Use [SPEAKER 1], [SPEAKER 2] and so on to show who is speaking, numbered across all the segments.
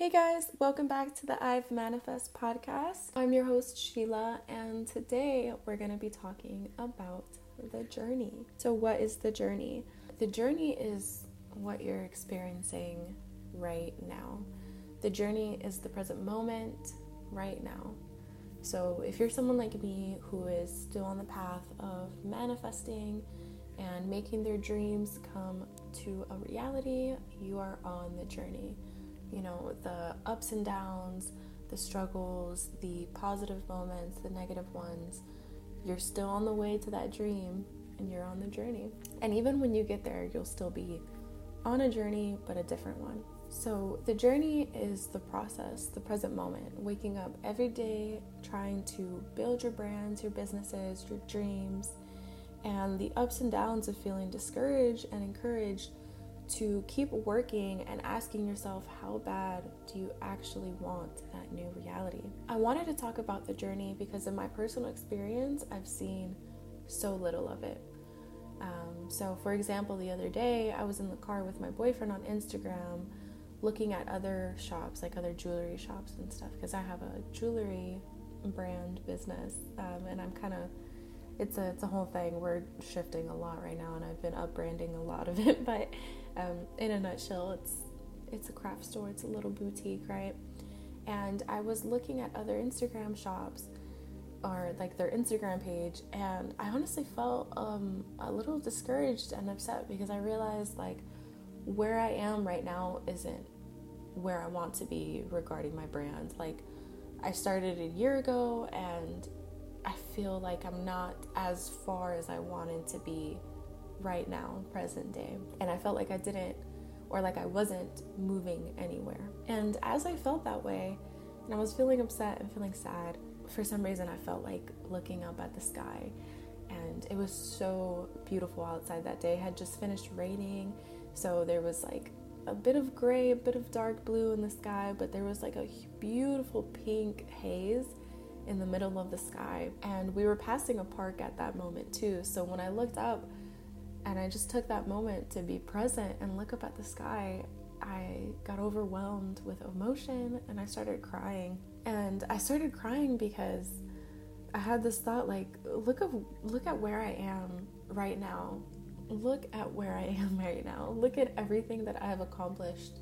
[SPEAKER 1] Hey guys, welcome back to the Ivemanifest podcast. I'm your host Sheila, and today we're going to be talking about the journey. So, what is the journey? The journey is what you're experiencing right now. The journey is the present moment right now. So, if you're someone like me who is still on the path of manifesting and making their dreams come to a reality, you are on the journey you know, the ups and downs, the struggles, the positive moments, the negative ones. You're still on the way to that dream and you're on the journey. And even when you get there, you'll still be on a journey, but a different one. So, the journey is the process, the present moment, waking up every day, trying to build your brands, your businesses, your dreams, and the ups and downs of feeling discouraged and encouraged to keep working and asking yourself how bad do you actually want that new reality. I wanted to talk about the journey because, in my personal experience, I've seen so little of it. Um, so, for example, the other day I was in the car with my boyfriend on Instagram looking at other shops, like other jewelry shops and stuff, because I have a jewelry brand business um, and I'm kind of it's a it's a whole thing. We're shifting a lot right now, and I've been up branding a lot of it. But um, in a nutshell, it's it's a craft store. It's a little boutique, right? And I was looking at other Instagram shops or like their Instagram page, and I honestly felt um, a little discouraged and upset because I realized like where I am right now isn't where I want to be regarding my brand. Like I started a year ago, and I feel like I'm not as far as I wanted to be right now, present day. And I felt like I didn't, or like I wasn't moving anywhere. And as I felt that way, and I was feeling upset and feeling sad, for some reason I felt like looking up at the sky. And it was so beautiful outside that day. It had just finished raining, so there was like a bit of gray, a bit of dark blue in the sky, but there was like a beautiful pink haze in the middle of the sky. And we were passing a park at that moment too. So when I looked up, and I just took that moment to be present and look up at the sky. I got overwhelmed with emotion and I started crying. And I started crying because I had this thought like look at look at where I am right now. Look at where I am right now. Look at everything that I have accomplished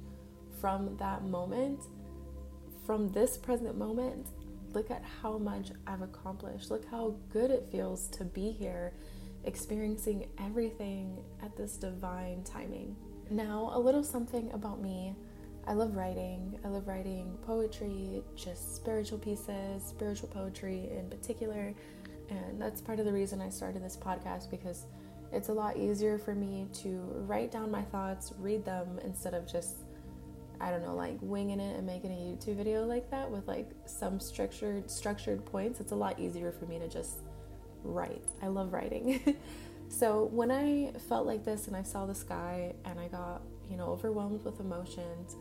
[SPEAKER 1] from that moment. From this present moment, look at how much I've accomplished. Look how good it feels to be here experiencing everything at this divine timing. Now, a little something about me. I love writing. I love writing poetry, just spiritual pieces, spiritual poetry in particular. And that's part of the reason I started this podcast because it's a lot easier for me to write down my thoughts, read them instead of just I don't know, like winging it and making a YouTube video like that with like some structured structured points. It's a lot easier for me to just write. I love writing. so when I felt like this and I saw the sky and I got, you know, overwhelmed with emotions,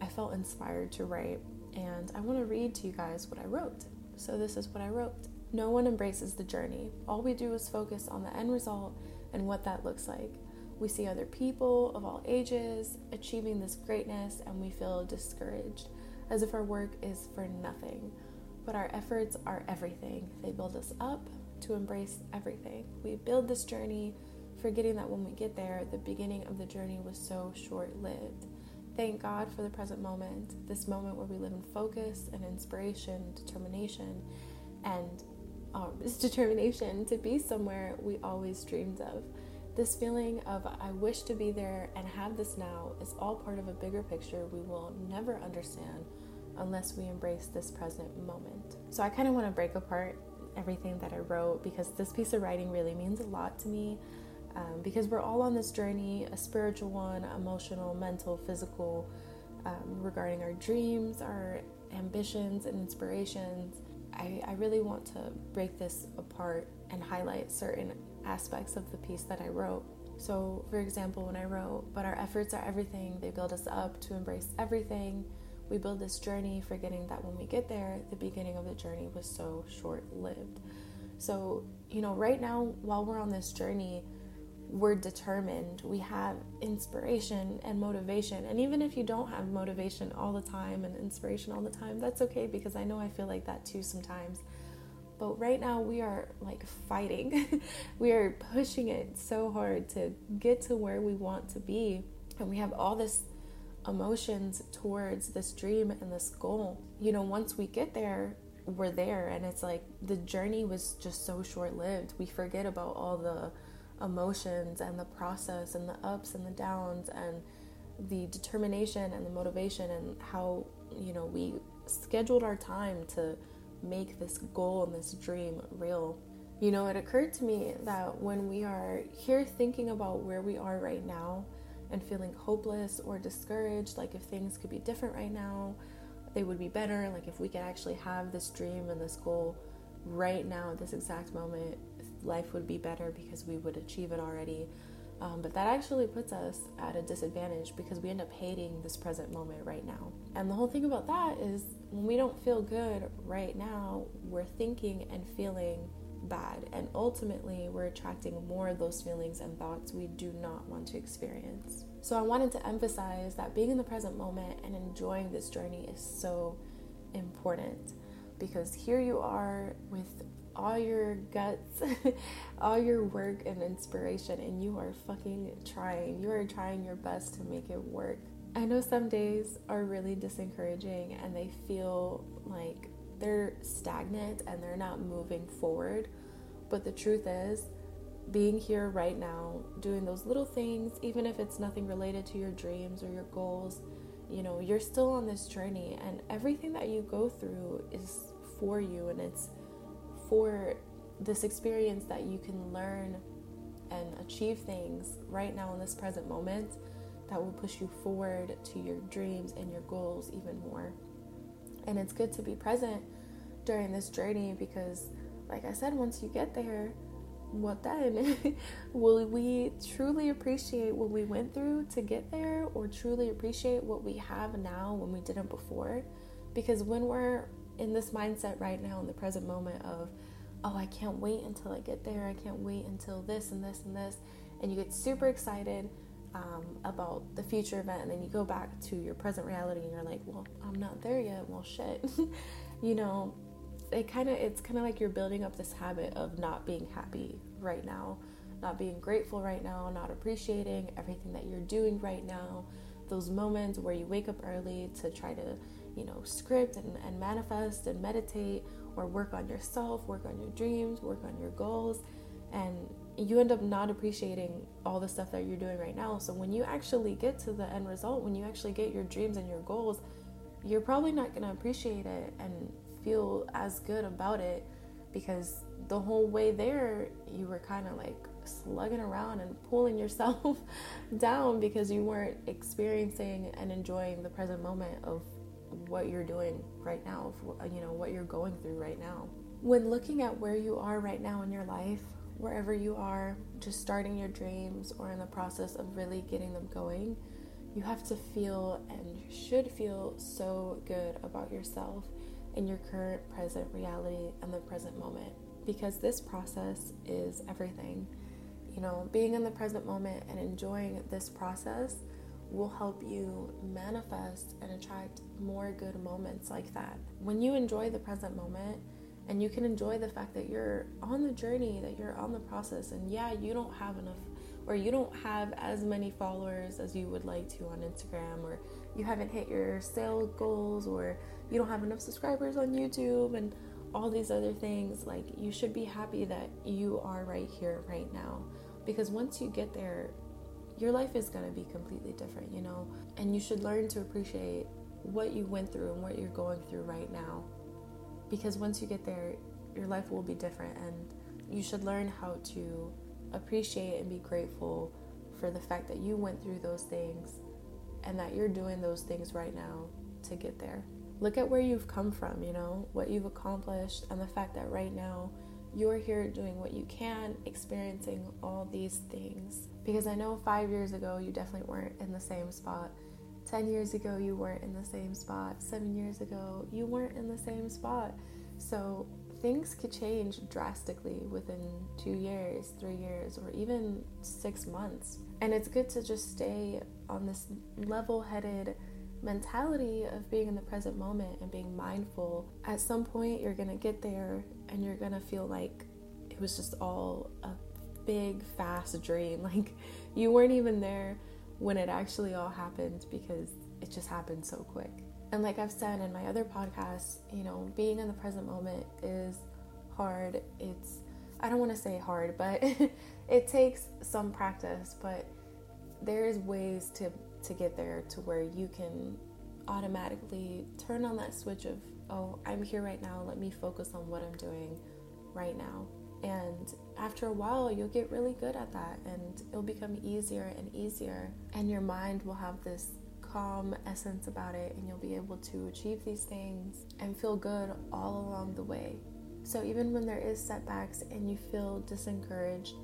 [SPEAKER 1] I felt inspired to write. And I want to read to you guys what I wrote. So this is what I wrote. No one embraces the journey. All we do is focus on the end result and what that looks like. We see other people of all ages achieving this greatness and we feel discouraged, as if our work is for nothing. But our efforts are everything. They build us up, to embrace everything. We build this journey, forgetting that when we get there, the beginning of the journey was so short lived. Thank God for the present moment, this moment where we live in focus and inspiration, determination, and um, this determination to be somewhere we always dreamed of. This feeling of I wish to be there and have this now is all part of a bigger picture we will never understand unless we embrace this present moment. So I kind of want to break apart everything that I wrote because this piece of writing really means a lot to me. Um, because we're all on this journey a spiritual one, emotional, mental, physical um, regarding our dreams, our ambitions, and inspirations. I, I really want to break this apart and highlight certain aspects of the piece that I wrote. So, for example, when I wrote, But our efforts are everything, they build us up to embrace everything we build this journey forgetting that when we get there, the beginning of the journey was so short lived. So, you know, right now, while we're on this journey, we're determined, we have inspiration and motivation. And even if you don't have motivation all the time and inspiration all the time, that's okay because I know I feel like that too sometimes. But right now, we are like fighting. we are pushing it so hard to get to where we want to be. And we have all this emotions towards this dream and this goal. You know, once we get there, we're there. And it's like the journey was just so short lived. We forget about all the emotions and the process and the ups and the downs and the determination and the motivation and how, you know, we scheduled our time to make this goal and this dream real. You know, it occurred to me that when we are here thinking about where we are right now and feeling hopeless or discouraged, like if things could be different right now, they would be better, like if we could actually have this dream and this goal right now at this exact moment, life would be better because we would achieve it already. Um, but that actually puts us at a disadvantage because we end up hating this present moment right now. And the whole thing about that is when we don't feel good right now, we're thinking and feeling bad. And ultimately, we're attracting more of those feelings and thoughts we do not want to experience. So, I wanted to emphasize that being in the present moment and enjoying this journey is so important because here you are with all your guts, all your work and inspiration, and you are fucking trying. You are trying your best to make it work. I know some days are really disencouraging and they feel like they're stagnant and they're not moving forward. But the truth is, being here right now, doing those little things, even if it's nothing related to your dreams or your goals, you know, you're still on this journey, and everything that you go through is for you and it's for this experience that you can learn and achieve things right now in this present moment that will push you forward to your dreams and your goals even more. And it's good to be present during this journey because, like I said, once you get there, what then? will we truly appreciate what we went through to get there or truly appreciate what we have now when we didn't before? Because when we're in this mindset right now in the present moment of, oh, I can't wait until I get there, I can't wait until this and this and this, and you get super excited um, about the future event, and then you go back to your present reality and you're like, well, I'm not there yet. Well, shit. you know, it kind of it's kind of like you're building up this habit of not being happy right now, not being grateful right now, not appreciating everything that you're doing right now. Those moments where you wake up early to try to, you know, script and, and manifest and meditate or work on yourself, work on your dreams, work on your goals, and you end up not appreciating all the stuff that you're doing right now. So when you actually get to the end result, when you actually get your dreams and your goals, you're probably not going to appreciate it and feel as good about it because the whole way there you were kind of like slugging around and pulling yourself down because you weren't experiencing and enjoying the present moment of what you're doing right now, you know, what you're going through right now. When looking at where you are right now in your life, wherever you are, just starting your dreams or in the process of really getting them going, you have to feel and should feel so good about yourself in your current present reality and the present moment because this process is everything. You know, being in the present moment and enjoying this process will help you manifest and attract more good moments like that. When you enjoy the present moment and you can enjoy the fact that you're on the journey, that you're on the process, and yeah, you don't have enough or you don't have as many followers as you would like to on Instagram, or you haven't hit your sale goals, or you don't have enough subscribers on YouTube, and all these other things, like you should be happy that you are right here, right now. Because once you get there, your life is going to be completely different, you know? And you should learn to appreciate what you went through and what you're going through right now. Because once you get there, your life will be different, and you should learn how to appreciate and be grateful for the fact that you went through those things and that you're doing those things right now to get there. Look at where you've come from, you know, what you've accomplished, and the fact that right now you're here doing what you can, experiencing all these things. Because I know five years ago you definitely weren't in the same spot. 10 years ago you weren't in the same spot. Seven years ago you weren't in the same spot. So things could change drastically within two years, three years, or even six months. And it's good to just stay on this level headed mentality of being in the present moment and being mindful. At some point, you're gonna get there and you're gonna feel like it was just all a big, fast dream. Like you weren't even there when it actually all happened because it just happened so quick. And like I've said in my other podcasts, you know, being in the present moment is hard. It's, I don't want to say hard, but it takes some practice, but there's ways to, to get there to where you can automatically turn on that switch of, oh, I'm here right now. Let me focus on what I'm doing right now. And after a while, you'll get really good at that and it'll become easier and easier. And your mind will have this calm essence about it, and you'll be able to achieve these things and feel good all along the way. So, even when there is setbacks and you feel discouraged,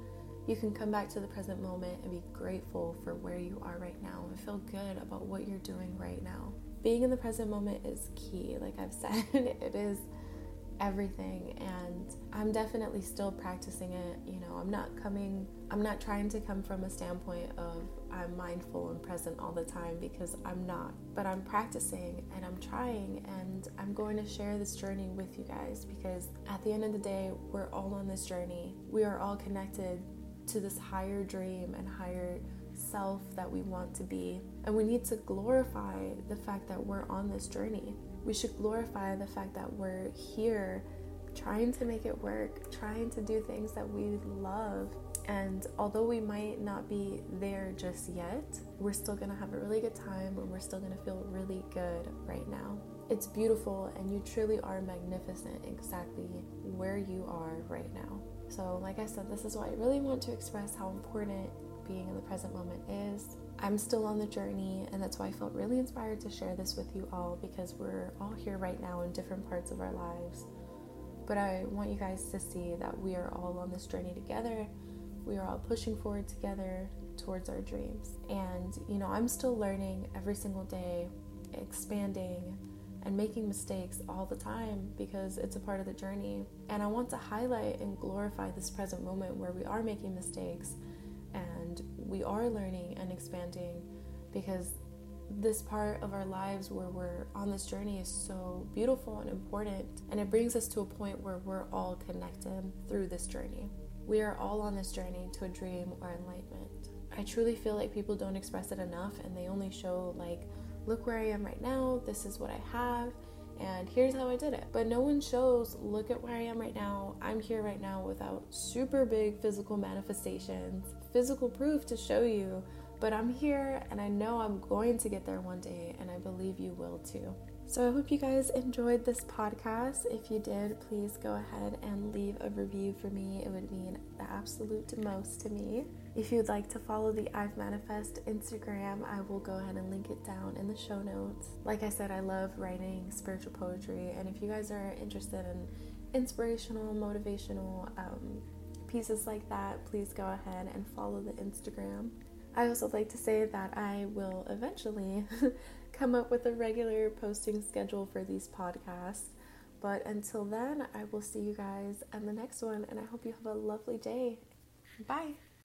[SPEAKER 1] you can come back to the present moment and be grateful for where you are right now and feel good about what you're doing right now. Being in the present moment is key, like I've said, it is everything and I'm definitely still practicing it. You know, I'm not coming I'm not trying to come from a standpoint of I'm mindful and present all the time because I'm not. But I'm practicing and I'm trying and I'm going to share this journey with you guys because at the end of the day, we're all on this journey. We are all connected to this higher dream and higher self that we want to be. And we need to glorify the fact that we're on this journey. We should glorify the fact that we're here trying to make it work, trying to do things that we love. And although we might not be there just yet, we're still gonna have a really good time and we're still gonna feel really good right now. It's beautiful and you truly are magnificent exactly where you are right now. So, like I said, this is why I really want to express how important being in the present moment is. I'm still on the journey, and that's why I felt really inspired to share this with you all because we're all here right now in different parts of our lives. But I want you guys to see that we are all on this journey together. We are all pushing forward together towards our dreams. And, you know, I'm still learning every single day, expanding, and making mistakes all the time because it's a part of the journey. And I want to highlight and glorify this present moment where we are making mistakes and we are learning and expanding because this part of our lives where we're on this journey is so beautiful and important, and it brings us to a point where we're all connected through this journey. We are all on this journey to a dream or enlightenment. I truly feel like people don't express it enough and they only show, like, look where I am right now, this is what I have, and here's how I did it. But no one shows, look at where I am right now. I'm here right now without super big physical manifestations, physical proof to show you but I'm here and I know I'm going to get there one day, and I believe you will too. So I hope you guys enjoyed this podcast. If you did, please go ahead and leave a review for me. It would mean the absolute most to me. If you'd like to follow the Ivemanifest Instagram, I will go ahead and link it down in the show notes. Like I said, I love writing spiritual poetry, and if you guys are interested in inspirational, motivational um, pieces like that, please go ahead and follow the Instagram. I also like to say that I will eventually come up with a regular posting schedule for these podcasts. But until then, I will see you guys in the next one, and I hope you have a lovely day. Bye.